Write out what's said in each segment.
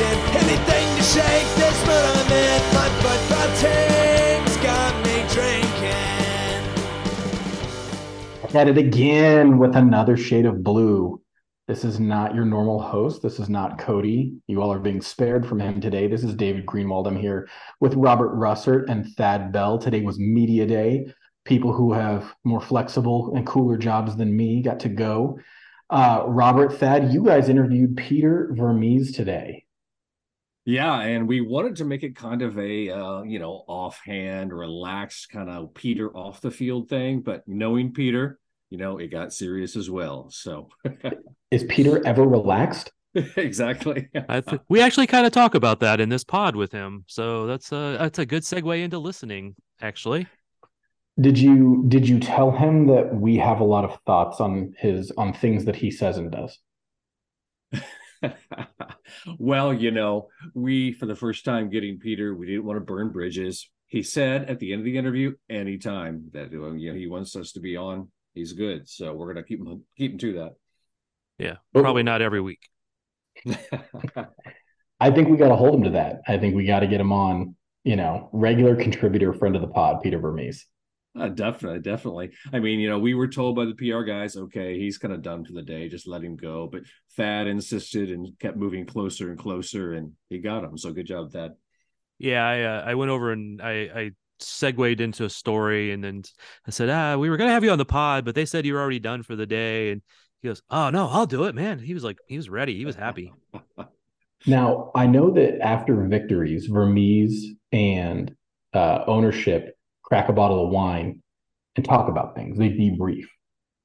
Anything to shake this mood I'm in. My football team's got me drinking. At it again with another shade of blue. This is not your normal host. This is not Cody. You all are being spared from him today. This is David Greenwald. I'm here with Robert Russert and Thad Bell. Today was media day. People who have more flexible and cooler jobs than me got to go. Uh, Robert, Thad, you guys interviewed Peter Vermes today. Yeah, and we wanted to make it kind of a uh, you know offhand, relaxed kind of Peter off the field thing, but knowing Peter, you know, it got serious as well. So Is Peter ever relaxed? exactly. I th- we actually kind of talk about that in this pod with him, so that's a that's a good segue into listening. Actually, Did you did you tell him that we have a lot of thoughts on his on things that he says and does? well, you know, we for the first time getting Peter, we didn't want to burn bridges. He said at the end of the interview, anytime that you know he wants us to be on, he's good. So we're gonna keep him keep him to that. yeah, probably not every week. I think we got to hold him to that. I think we got to get him on, you know, regular contributor, friend of the pod, Peter Vermes. Uh, definitely, definitely. I mean, you know, we were told by the PR guys, okay, he's kind of done for the day, just let him go. But Thad insisted and kept moving closer and closer, and he got him. So good job, Thad. Yeah, I uh, I went over and I I segued into a story, and then I said, ah, we were gonna have you on the pod, but they said you were already done for the day, and he goes, oh no, I'll do it, man. He was like, he was ready, he was happy. Now, I know that after victories, Vermes and uh, ownership crack a bottle of wine and talk about things. They debrief.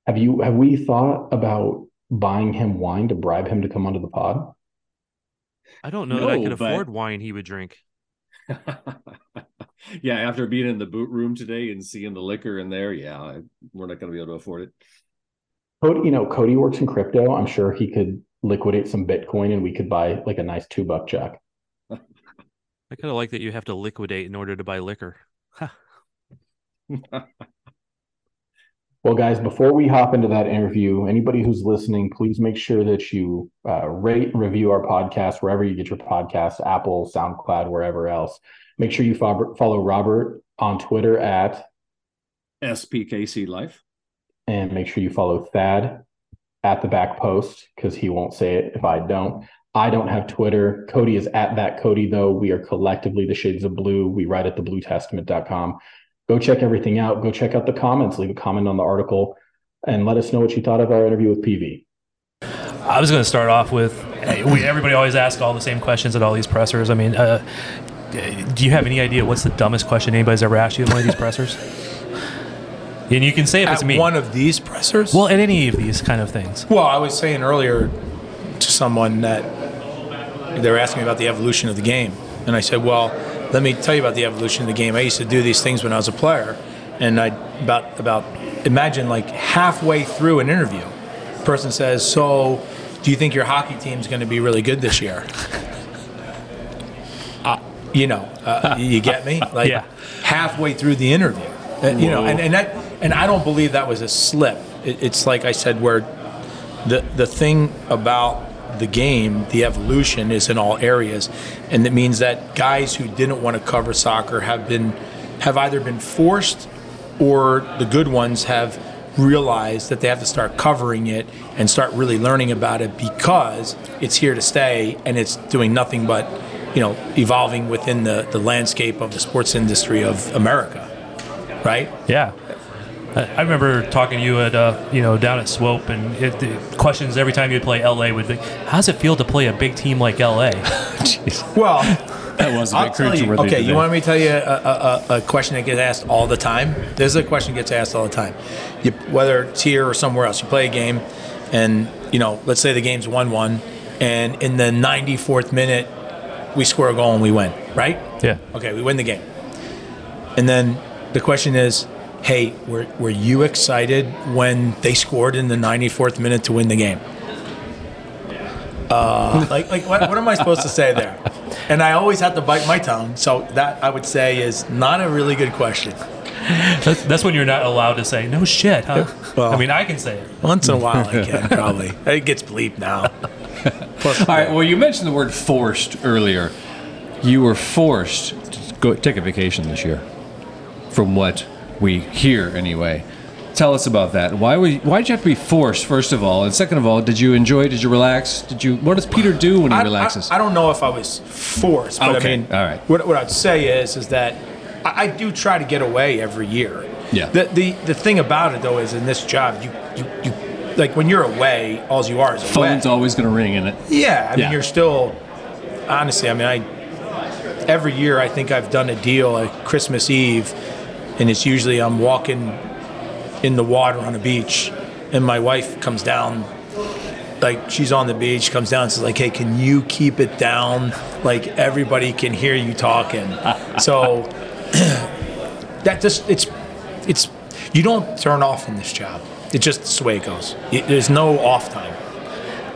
Have you have we thought about buying him wine to bribe him to come onto the pod? I don't know that I No, could but- afford wine he would drink. yeah, after being in the boot room today and seeing the liquor in there, yeah, I- we're not going to be able to afford it. Cody, you know, Cody works in crypto. I'm sure he could liquidate some Bitcoin and we could buy like a nice two buck Chuck. I kind of like that you have to liquidate in order to buy liquor. Well, guys, before we hop into that interview, anybody who's listening, please make sure that you uh, rate and review our podcast wherever you get your podcasts, Apple, SoundCloud, wherever else. Make sure you fo- follow Robert on Twitter at, SPKC Life. and make sure you follow Thad at the back post because he won't say it if I don't. I don't have Twitter. Cody is at that Cody, though. We are collectively the Shades of Blue. We write at thebluetestament.com. Go check everything out. Go check out the comments. Leave a comment on the article and let us know what you thought of our interview with PV. I was going to start off with hey, we, everybody always asks all the same questions at all these pressers. I mean, uh, Uh, do you have any idea what's the dumbest question anybody's ever asked you in one of these pressers? And you can say if it's me. one of these pressers? well, at any of these kind of things. Well, I was saying earlier to someone that they were asking me about the evolution of the game, and I said, "Well, let me tell you about the evolution of the game. I used to do these things when I was a player, and I about about imagine like halfway through an interview, person says, "So, do you think your hockey team's going to be really good this year?" You know, uh, you get me? Like Yeah. halfway through the interview, Uh, you know, and, and that and I don't believe that was a slip. It, it's like I said, where the the thing about the game, the evolution is in all areas, and it means that guys who didn't want to cover soccer have been have either been forced or the good ones have realized that they have to start covering it and start really learning about it because it's here to stay and it's doing nothing but you know evolving within the, the landscape of the sports industry of America right Yeah. I I remember talking to you at, uh, you know, down at Swope, and it, the questions every time you'd play LA would be, "How's it feel to play a big team like LA?" well That was a I'll bit tell you. Okay, you want me to tell you a, a, a, a question that gets asked all the time? This is a question that gets asked all the time. You, whether it's here or somewhere else, you play a game, and you know, let's say the game's one-one, and in the 94th minute, we score a goal and we win, right? Yeah. Okay, we win the game. And then the question is, hey, were, were you excited when they scored in the 94th minute to win the game? Uh, like, like what, what am I supposed to say there? And I always have to bite my tongue. So that I would say is not a really good question. That's, that's when you're not allowed to say no shit, huh? Well- I mean, I can say it. Once in a while, I can probably. It gets bleeped now. Plus, All right. Well, you mentioned the word forced earlier. You were forced to go take a vacation this year, from what we hear anyway. Tell us about that. Why were you, why did you have to be forced? First of all, and second of all, did you enjoy? Did you relax? Did you? What does Peter do when he I, relaxes? I, I don't know if I was forced, but Okay, I mean, all right. What, what I'd say is, is that I, I do try to get away every year. Yeah. The, the the thing about it though is in this job, you you, you like when you're away, all you are is away. Phone's always going to ring in it. Yeah, I mean, you're still honestly. I mean, I every year I think I've done a deal at Christmas Eve, and it's usually I'm walking in the water on a beach, and my wife comes down. Like she's on the beach, comes down and says like, "Hey, can you keep it down? Like everybody can hear you talking." so that just it's it's you don't turn off in this job. It's just the way it goes. It, there's no off time.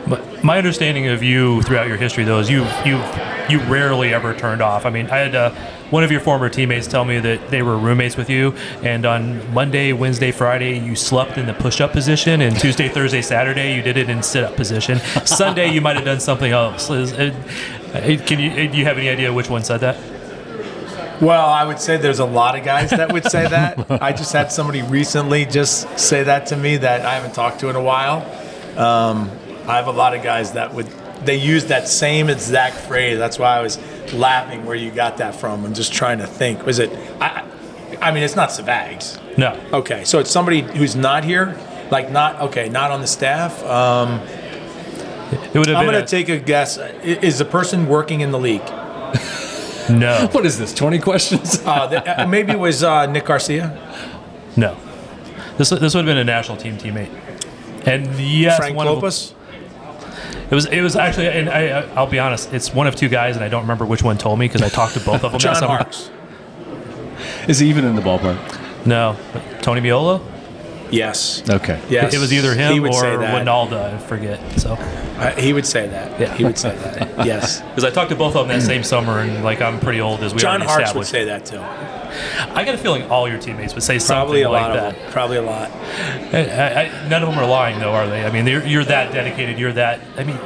But my understanding of you throughout your history, though, is you you you rarely ever turned off. I mean, I had uh, one of your former teammates tell me that they were roommates with you, and on Monday, Wednesday, Friday, you slept in the push-up position, and Tuesday, Thursday, Saturday, you did it in sit-up position. Sunday, you might have done something else. Is- uh, uh, Can you do you have any idea which one said that? Well, I would say there's a lot of guys that would say that. I just had somebody recently just say that to me that I haven't talked to in a while. Um, I have a lot of guys that would they use that same exact phrase. That's why I was laughing where you got that from. I'm just trying to think. Was it? I, I mean, it's not Savags. No. Okay, so it's somebody who's not here, like not okay, not on the staff. Um, It would have I'm gonna take a guess. Is the person working in the league? No, What is this? Twenty questions? Uh, the, uh, maybe it was uh, Nick Garcia, no. This this would have been a national team teammate. And yes, Frank one of Lopez. It was. It was actually, and I, I- I'll be honest. It's one of two guys, and I don't remember which one told me because I talked to both of them. John that summer. Harkes. Is he even in the ballpark? No, but Tony Meola. Yes. Okay. Yes. It was either He him would or say that. Wynalda. I forget. So, Uh, he would say that. Yeah. He would say that. Yes. because I talked to both of them that same summer, and like I'm pretty old as we John already Harkes would say that too. I got a feeling all your teammates would say Probably something a like lot that. them. Probably a lot. I, I, I- none of them are lying, though, are they? I mean, they're, you're that dedicated. You're that. I mean,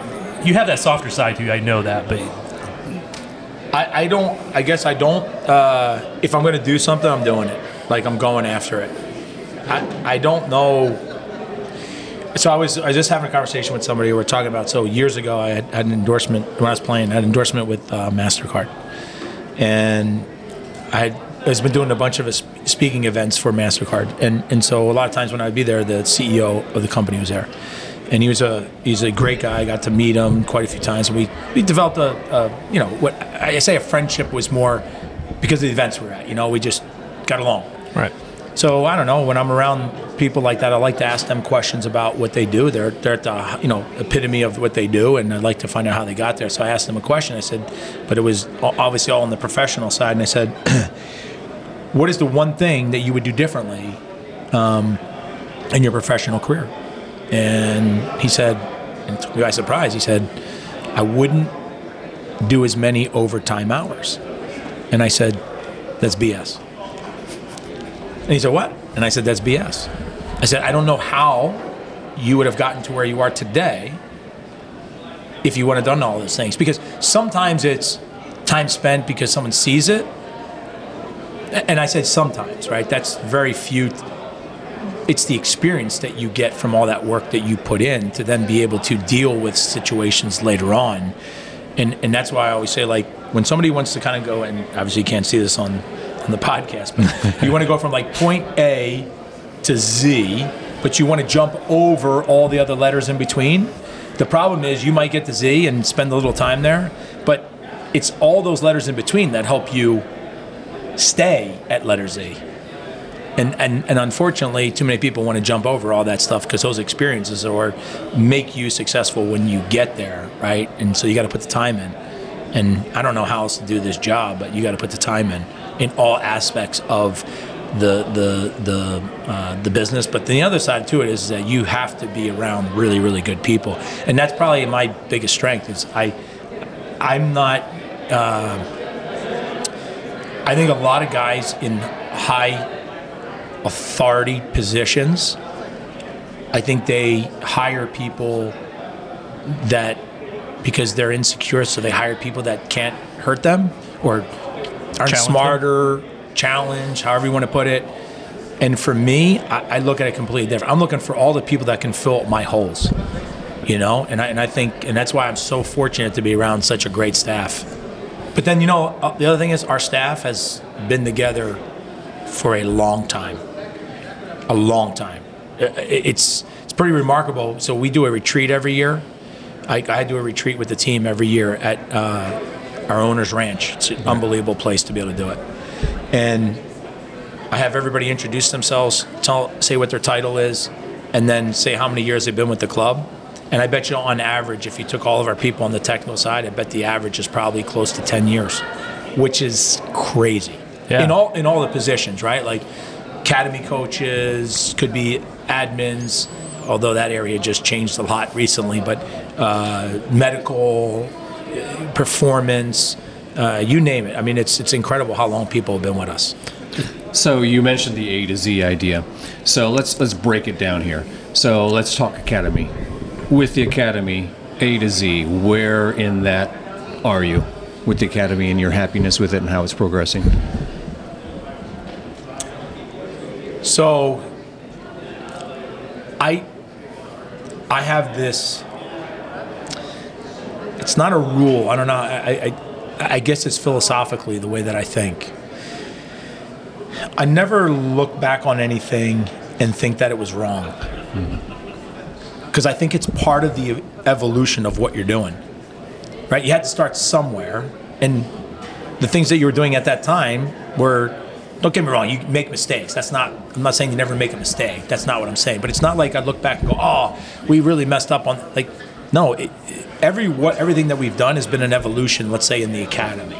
you have that softer side to you. I know that, but I, I don't. I guess I don't. Uh, if I'm going to do something, I'm doing it. Like I'm going after it. I I don't know. So I was I was just having a conversation with somebody. We were talking about. So years ago, I had, had an endorsement when I was playing. I had an endorsement with uh, Mastercard, and I was been doing a bunch of sp- speaking events for Mastercard, and and so a lot of times when I would be there, the CEO of the company was there, and he was a he's a great guy. I got to meet him quite a few times, and we we developed a, a you know what I say a friendship was more because of the events we were at. You know, we just got along. right. So I don't know. When I'm around people like that, I like to ask them questions about what they do. They're they're at the you know epitome of what they do, and I'd like to find out how they got there. So I asked them a question. I said, but it was obviously all on the professional side, and I said, what is the one thing that you would do differently um, in your professional career? And he said, and it took me by surprise. He said, I wouldn't do as many overtime hours. And I said, that's BS. And he said, What? And I said, That's BS. I said, I don't know how you would have gotten to where you are today if you would have done all those things. Because sometimes it's time spent because someone sees it. And I said sometimes, right? That's very few. It's the experience that you get from all that work that you put in to then be able to deal with situations later on. And, and that's why I always say, like, when somebody wants to kind of go, and obviously you can't see this on, on the podcast, but you want to go from like point A to Z, but you want to jump over all the other letters in between. The problem is you might get to Z and spend a little time there, but it's all those letters in between that help you stay at letter Z. And, and, and unfortunately, too many people want to jump over all that stuff because those experiences are make you successful when you get there, right? And so you got to put the time in. And I don't know how else to do this job, but you got to put the time in in all aspects of the the the uh, the business. But the other side to it is that you have to be around really really good people, and that's probably my biggest strength. Is I I'm not. Uh, I think a lot of guys in high authority positions, I think they hire people that because they're insecure, so they hire people that can't hurt them or aren't Challenge them. smarter, challenge, however you want to put it. And for me, I, I look at it completely different. I'm looking for all the people that can fill my holes, you know. And I and I think, and that's why I'm so fortunate to be around such a great staff. But then, you know, uh, the other thing is our staff has been together for a long time, a long time. It's it's pretty remarkable. So we do a retreat every year. I, I do a retreat with the team every year at uh, our owner's ranch. It's an unbelievable place to be able to do it. And I have everybody introduce themselves, tell, say what their title is, and then say how many years they've been with the club. And I bet you, on average, if you took all of our people on the technical side, I bet the average is probably close to 10 years, which is crazy. Yeah. In all in all the positions, right? Like academy coaches, could be admins, although that area just changed a lot recently. But uh, medical, performance, uh, you name it. I mean, it's it's incredible how long people have been with us. So you mentioned the A to Z idea. So let's let's break it down here. So let's talk academy. With the academy, A to Z, where in that are you with the academy and your happiness with it and how it's progressing? So I I have this it's not a rule. I don't know. I, I, I guess it's philosophically the way that I think. I never look back on anything and think that it was wrong. Mm-hmm. Because I think it's part of the evolution of what you're doing. Right? You had to start somewhere. And the things that you were doing at that time were don't get me wrong, you make mistakes. That's not I'm not saying you never make a mistake. That's not what I'm saying. But it's not like I look back and go, "Oh, we really messed up on like no, it, every what everything that we've done has been an evolution, let's say in the academy.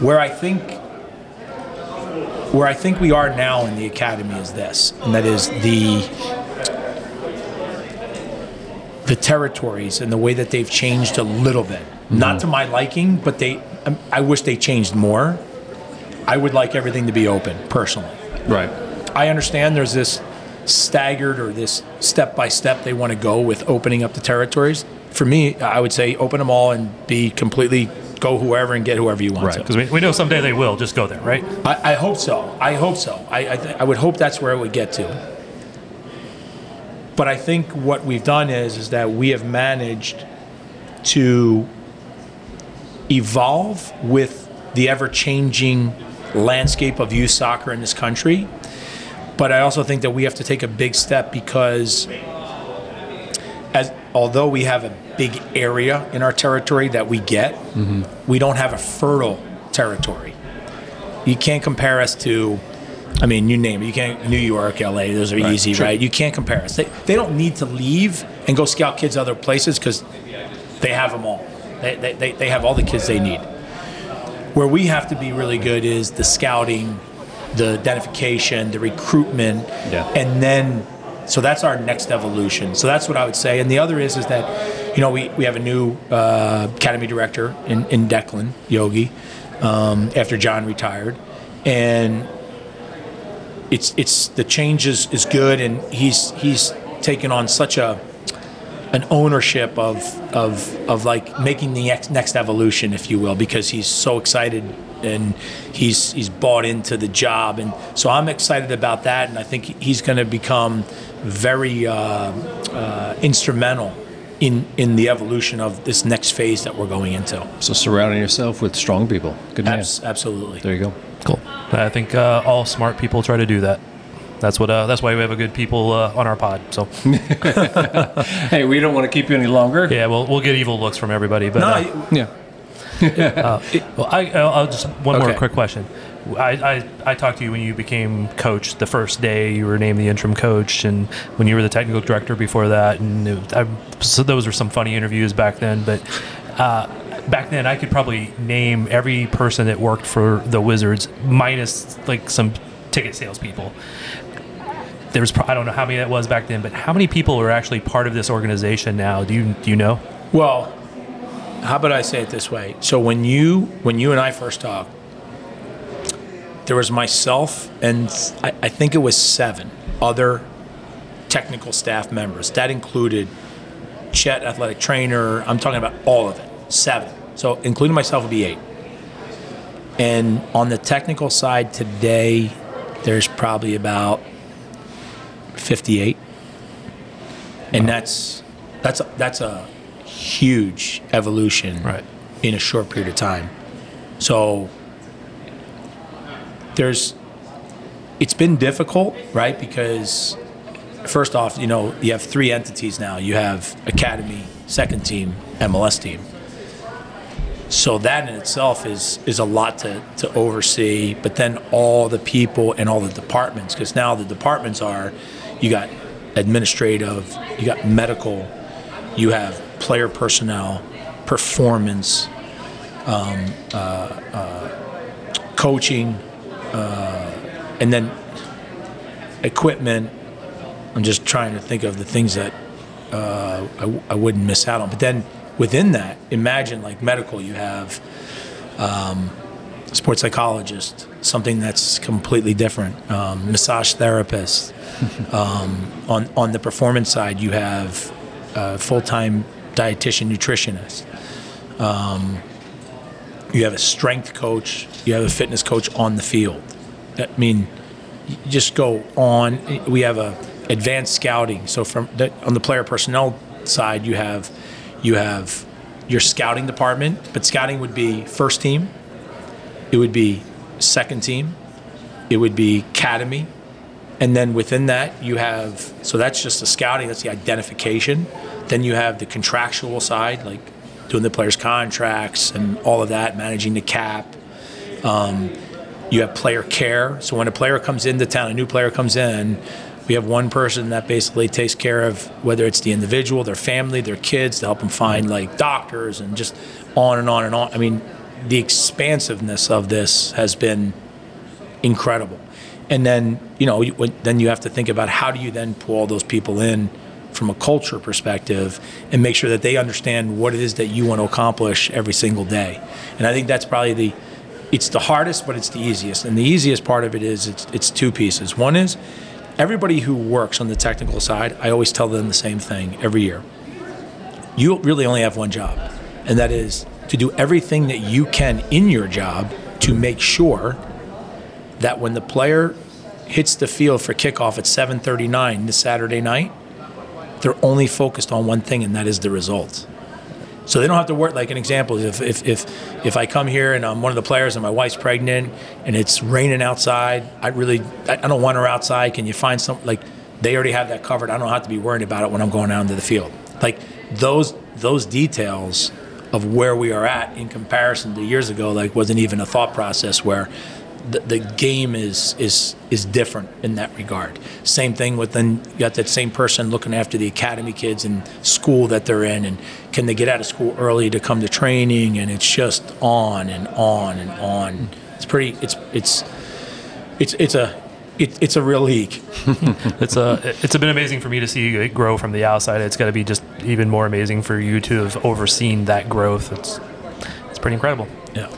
Where I think where I think we are now in the academy is this, and that is the the territories and the way that they've changed a little bit. Not to my liking, but they um, I wish they changed more. I would like everything to be open personally. Right. I understand there's this staggered or this step by step they want to go with opening up the territories. For me, I would say open them all and be completely go whoever and get whoever you want Right. Because we, we know someday they will. Just go there, right? I, I hope so. I hope so. I, I, th- I would hope that's where it would get to. But I think what we've done is is that we have managed to evolve with the ever changing landscape of youth soccer in this country. But I also think that we have to take a big step because as although we have a big area in our territory that we get, mm-hmm. we don't have a fertile territory. You can't compare us to, I mean, you name it. You can't New York, LA. Those are easy, right? You can't compare us. They, they don't need to leave and go scout kids other places because they have them all. They, they, they, they have all the kids they need. Where we have to be really good is the scouting, the identification, the recruitment, Yeah. and then so that's our next evolution. So that's what I would say. And the other is is that you know we, we have a new uh, academy director in, in Declan Yogi um, after John retired, and it's it's the change is, is good, and he's he's taken on such a an ownership of of of like making the next next evolution, if you will, because he's so excited and he's he's bought into the job, and so I'm excited about that, and I think he's going to become very uh, uh, instrumental in in the evolution of this next phase that we're going into. So surrounding yourself with strong people. Good man. Abs- absolutely. There you go. Cool. I think uh, all smart people try to do that. That's what. Uh, that's why we have a good people uh, on our pod. So Hey, we don't want to keep you any longer. yeah, we'll we'll get evil looks from everybody. But No, uh, Yeah. Uh, well, I, I'll I'll just one more quick question. I, I, I talked to you when you became coach the first day you were named the interim coach and when you were the technical director before that. And it, I, so those were some funny interviews back then but uh, back then I could probably name every person that worked for the Wizards minus like some ticket salespeople. There was I don't know how many that was back then but how many people are actually part of this organization now? Do you do you know? Well, how about I say it this way? So when you when you and I first talked, there was myself and I, I think it was seven other technical staff members. That included Chet, athletic trainer. I'm talking about all of it. Seven. So including myself would be eight. And on the technical side today, there's probably about 58. And that's that's a, that's a huge evolution Right. in a short period of time. So there's it's been difficult, right? Because first off, you know, you have three entities now. You have academy, second team, MLS team. So that in itself is is a lot to, to oversee, but then all the people and all the departments, because now the departments are you got administrative, you got medical, you have player personnel, performance, um, uh, uh, coaching, uh, and then equipment. I'm just trying to think of the things that uh, I, I wouldn't miss out on. But then within that, imagine like medical, you have um, sports psychologist, something that's completely different, um, massage therapist. um, on on the performance side, you have a full-time dietitian, nutritionist. Um, you have a strength coach. You have a fitness coach on the field. I mean, just go on. We have a advanced scouting. So from the, on the player personnel side, you have you have your scouting department, but scouting would be first team. It would be second team. It would be academy. And then within that, you have so that's just the scouting, that's the identification. Then you have the contractual side, like doing the players' contracts and all of that, managing the cap. Um, you have player care. So when a player comes into town, a new player comes in, we have one person that basically takes care of whether it's the individual, their family, their kids, to help them find like doctors and just on and on and on. I mean, the expansiveness of this has been incredible. And then, you know, then you have to think about how do you then pull all those people in from a culture perspective and make sure that they understand what it is that you want to accomplish every single day. And I think that's probably the it's the hardest, but it's the easiest. And the easiest part of it is it's, it's two pieces. One is everybody who works on the technical side, I always tell them the same thing every year. You really only have one job, and that is to do everything that you can in your job to make sure that when the player hits the field for kickoff at 7:39 this Saturday night, they're only focused on one thing, and that is the result. So they don't have to work. Like an example, if if if if I come here and I'm one of the players and my wife's pregnant and it's raining outside, I really I don't want her outside. Can you find some like they already have that covered? I don't have to be worried about it when I'm going out into the field. Like those those details of where we are at in comparison to years ago, like wasn't even a thought process where the, the game is is is different in that regard. Same thing with then you got that same person looking after the academy kids in school that they're in, and can they get out of school early to come to training? And it's just on and on and on. It's pretty. It's it's it's it's a it, it's a real league. It's a it's been amazing for me to see it grow from the outside. It's got to be just even more amazing for you to have overseen that growth. It's it's pretty incredible. Yeah.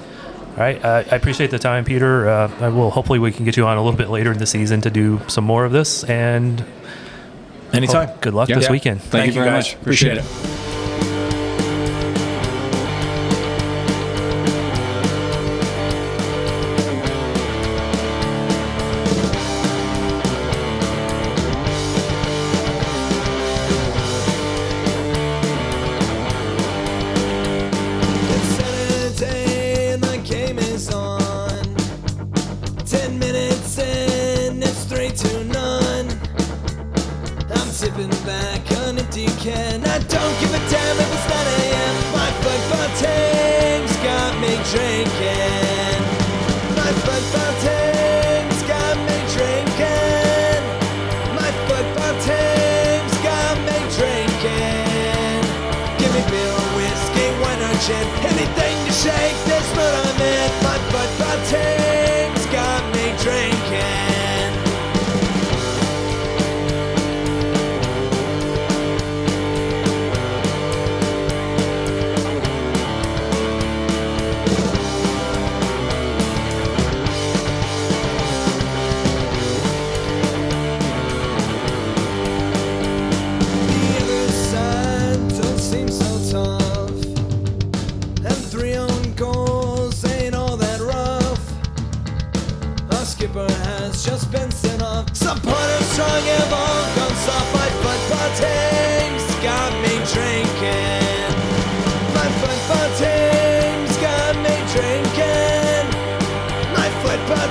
All right, uh, I appreciate the time, Peter. Uh, I will hopefully we can get you on a little bit later in the season to do some more of this. And Anytime. good luck Yeah. this Yeah. weekend. Thank you very guys. much. Appreciate Appreciate it.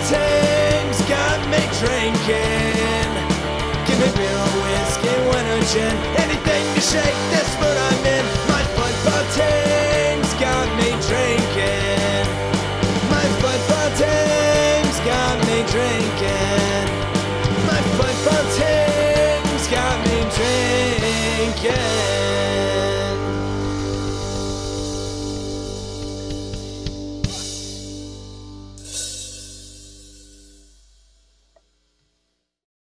times got me drinking. Give me beer, whiskey, winter gin, anything to shake.